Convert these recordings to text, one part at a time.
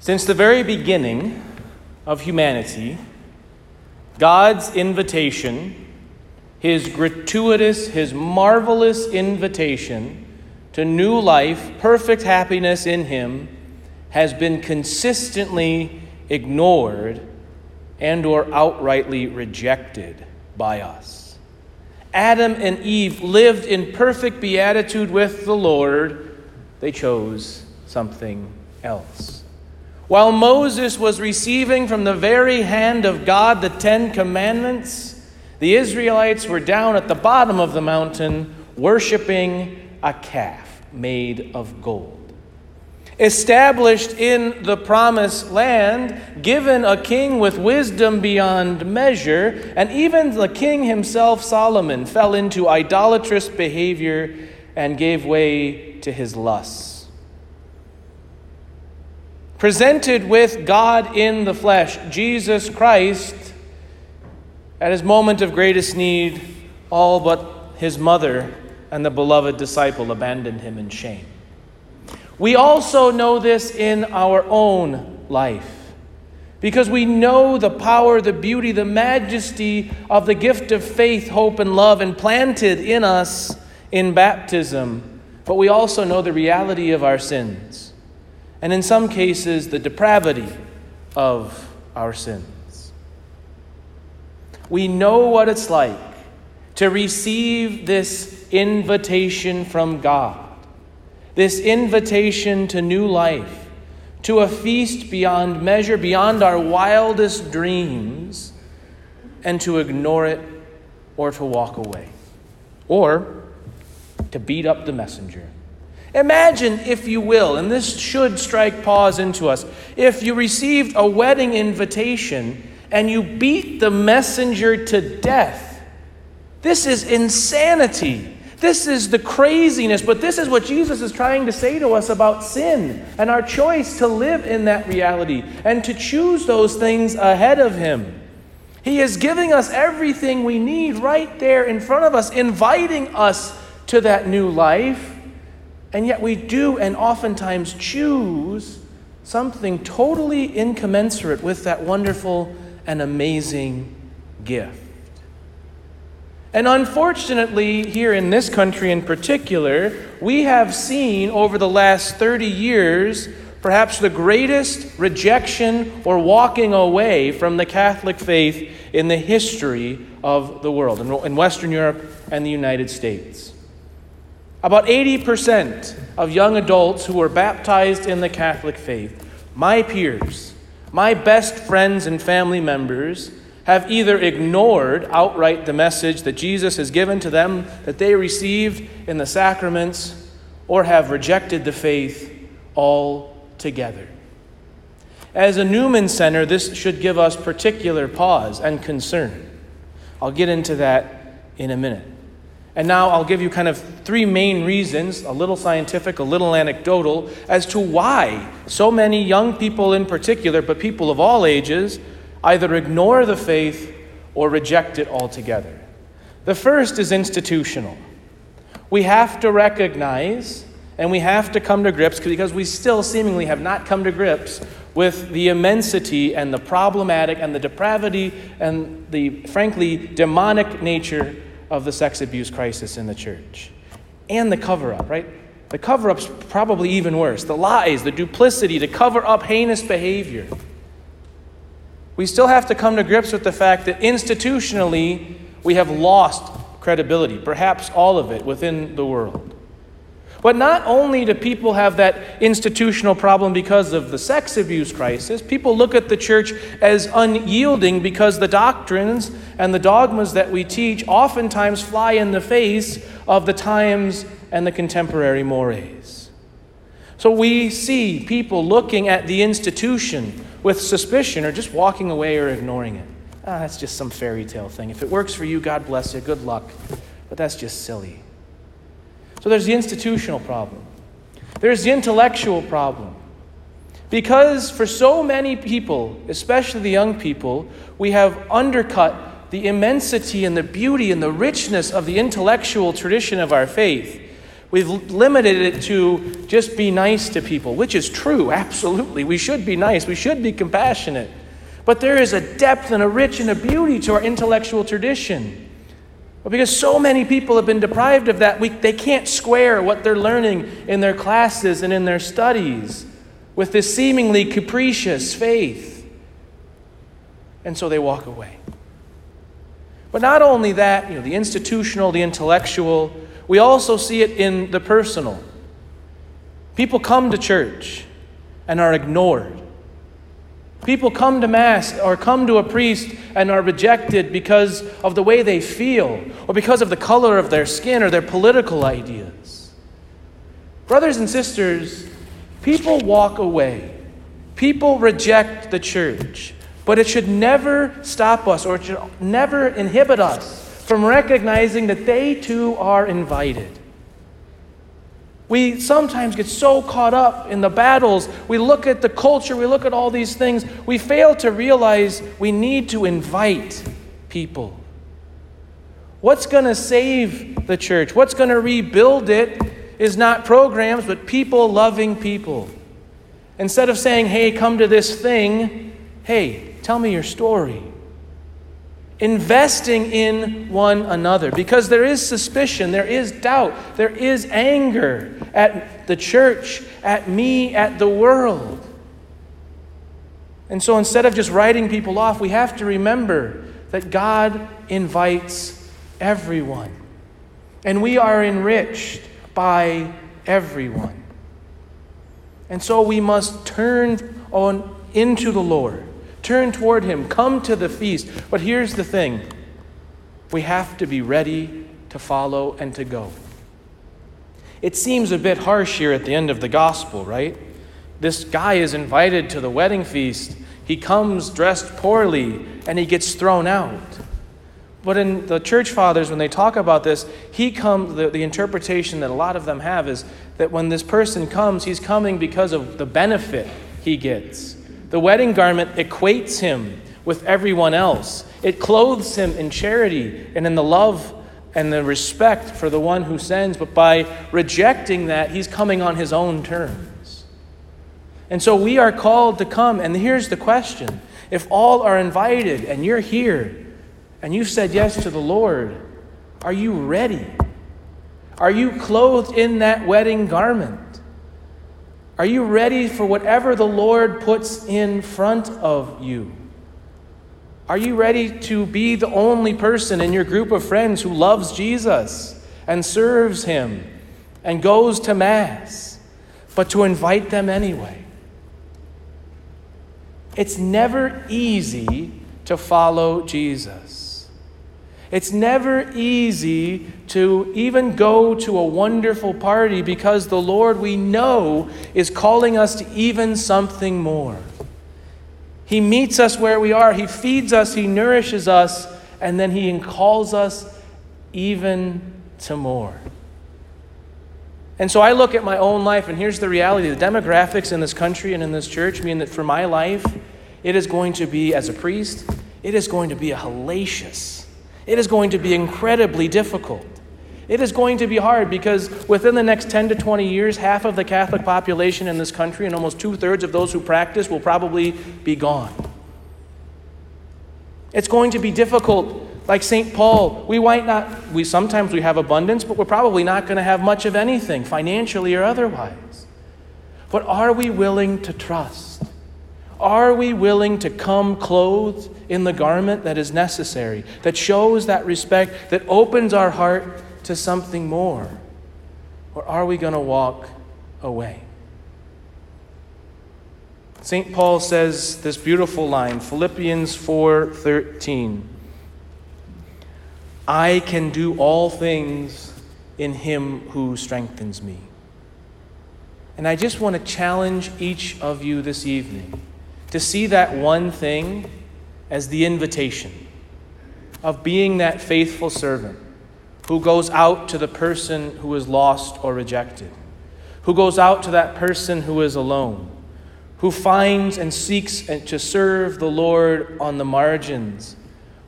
Since the very beginning of humanity, God's invitation, his gratuitous, his marvelous invitation to new life, perfect happiness in him, has been consistently ignored and or outrightly rejected by us. Adam and Eve lived in perfect beatitude with the Lord. They chose something else. While Moses was receiving from the very hand of God the Ten Commandments, the Israelites were down at the bottom of the mountain worshiping a calf made of gold. Established in the promised land, given a king with wisdom beyond measure, and even the king himself, Solomon, fell into idolatrous behavior and gave way to his lusts presented with God in the flesh, Jesus Christ, at his moment of greatest need, all but his mother and the beloved disciple abandoned him in shame. We also know this in our own life because we know the power, the beauty, the majesty of the gift of faith, hope, and love implanted in us in baptism, but we also know the reality of our sins and in some cases, the depravity of our sins. We know what it's like to receive this invitation from God, this invitation to new life, to a feast beyond measure, beyond our wildest dreams, and to ignore it or to walk away, or to beat up the messenger. Imagine, if you will, and this should strike pause into us, if you received a wedding invitation and you beat the messenger to death. This is insanity. This is the craziness, but this is what Jesus is trying to say to us about sin and our choice to live in that reality and to choose those things ahead of Him. He is giving us everything we need right there in front of us, inviting us to that new life. And yet we do and oftentimes choose something totally incommensurate with that wonderful and amazing gift. And unfortunately, here in this country in particular, we have seen over the last 30 years perhaps the greatest rejection or walking away from the Catholic faith in the history of the world, in Western Europe and the United States. About 80% of young adults who were baptized in the Catholic faith, my peers, my best friends and family members, have either ignored outright the message that Jesus has given to them that they received in the sacraments or have rejected the faith altogether. As a Newman Center, this should give us particular pause and concern. I'll get into that in a minute. And now I'll give you kind of three main reasons, a little scientific, a little anecdotal, as to why so many young people in particular, but people of all ages, either ignore the faith or reject it altogether. The first is institutional. We have to recognize and we have to come to grips because we still seemingly have not come to grips with the immensity and the problematic and the depravity and the frankly demonic nature of the sex abuse crisis in the church. And the cover up, right? The cover up's probably even worse. The lies, the duplicity to cover up heinous behavior. We still have to come to grips with the fact that institutionally we have lost credibility, perhaps all of it within the world. But not only do people have that institutional problem because of the sex abuse crisis, people look at the church as unyielding because the doctrines and the dogmas that we teach oftentimes fly in the face of the times and the contemporary mores. So we see people looking at the institution with suspicion or just walking away or ignoring it. Ah, that's just some fairy tale thing. If it works for you, God bless you, good luck. But that's just silly. So there's the institutional problem, there's the intellectual problem. Because for so many people, especially the young people, we have undercut the immensity and the beauty and the richness of the intellectual tradition of our faith We've limited it to just be nice to people, which is true, absolutely. We should be nice, we should be compassionate. But there is a depth and a rich and a beauty to our intellectual tradition. But because so many people have been deprived of that, we, they can't square what they're learning in their classes and in their studies with this seemingly capricious faith. And so they walk away. But not only that, you know, the institutional, the intellectual, we also see it in the personal. People come to church and are ignored. People come to Mass or come to a priest and are rejected because of the way they feel or because of the color of their skin or their political ideas. Brothers and sisters, people walk away. People reject the church. But it should never stop us or it should never inhibit us from recognizing that they too are invited. We sometimes get so caught up in the battles. We look at the culture, we look at all these things. We fail to realize we need to invite people. What's going to save the church? What's going to rebuild it is not programs, but people loving people. Instead of saying, hey, come to this thing, hey, tell me your story investing in one another because there is suspicion, there is doubt, there is anger at the church, at me, at the world. And so instead of just writing people off, we have to remember that God invites everyone. And we are enriched by everyone. And so we must turn on into the Lord Turn toward Him. Come to the feast. But here's the thing we have to be ready to follow and to go. It seems a bit harsh here at the end of the gospel, right? This guy is invited to the wedding feast. He comes dressed poorly and he gets thrown out. But in the church fathers, when they talk about this, he comes, the, the interpretation that a lot of them have is that when this person comes, he's coming because of the benefit he gets. The wedding garment equates him with everyone else. It clothes him in charity and in the love and the respect for the one who sends, but by rejecting that, he's coming on his own terms. And so we are called to come, and here's the question if all are invited and you're here and you've said yes to the Lord, are you ready? Are you clothed in that wedding garment? Are you ready for whatever the Lord puts in front of you? Are you ready to be the only person in your group of friends who loves Jesus and serves Him and goes to Mass, but to invite them anyway? It's never easy to follow Jesus. It's never easy to even go to a wonderful party because the Lord we know is calling us to even something more. He meets us where we are, He feeds us, He nourishes us, and then He calls us even to more. And so I look at my own life, and here's the reality the demographics in this country and in this church mean that for my life, it is going to be, as a priest, it is going to be a hellacious it is going to be incredibly difficult. It is going to be hard because within the next 10 to 20 years, half of the Catholic population in this country and almost two thirds of those who practice will probably be gone. It's going to be difficult. Like St. Paul, we might not, we sometimes we have abundance, but we're probably not going to have much of anything, financially or otherwise. But are we willing to trust? Are we willing to come clothed in the garment that is necessary, that shows that respect, that opens our heart to something more? Or are we going to walk away? St. Paul says this beautiful line, Philippians 4:13. I can do all things in him who strengthens me. And I just want to challenge each of you this evening to see that one thing as the invitation of being that faithful servant who goes out to the person who is lost or rejected, who goes out to that person who is alone, who finds and seeks to serve the Lord on the margins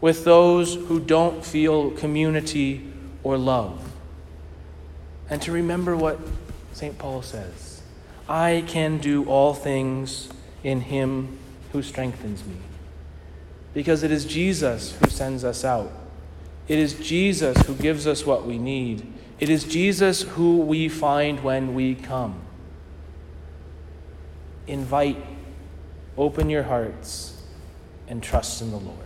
with those who don't feel community or love. and to remember what St. Paul says I can do all things in him who strengthens me. Because it is Jesus who sends us out. It is Jesus who gives us what we need. It is Jesus who we find when we come. Invite, open your hearts, and trust in the Lord.